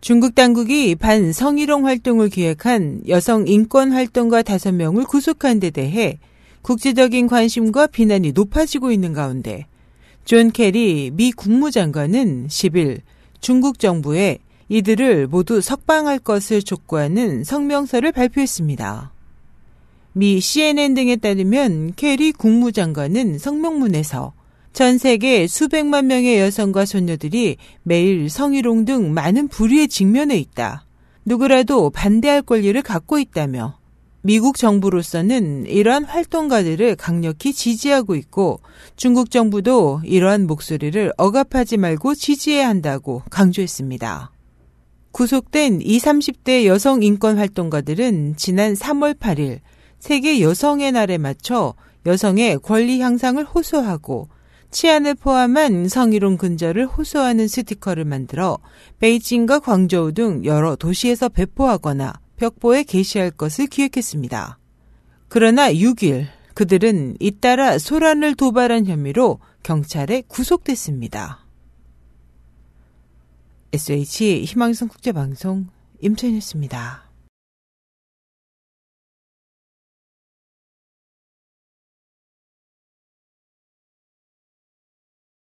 중국 당국이 반성희롱 활동을 기획한 여성 인권 활동가 5명을 구속한 데 대해 국제적인 관심과 비난이 높아지고 있는 가운데 존 캐리 미 국무장관은 10일 중국 정부에 이들을 모두 석방할 것을 촉구하는 성명서를 발표했습니다. 미 CNN 등에 따르면 캐리 국무장관은 성명문에서 전 세계 수백만 명의 여성과 소녀들이 매일 성희롱 등 많은 불의에 직면해 있다. 누구라도 반대할 권리를 갖고 있다며 미국 정부로서는 이러한 활동가들을 강력히 지지하고 있고 중국 정부도 이러한 목소리를 억압하지 말고 지지해야 한다고 강조했습니다. 구속된 20, 30대 여성 인권 활동가들은 지난 3월 8일 세계 여성의 날에 맞춰 여성의 권리 향상을 호소하고 치안을 포함한 성희롱 근절을 호소하는 스티커를 만들어 베이징과 광저우 등 여러 도시에서 배포하거나 벽보에 게시할 것을 기획했습니다. 그러나 6일 그들은 잇따라 소란을 도발한 혐의로 경찰에 구속됐습니다. SH 희망성 국제방송 임천이었습니다.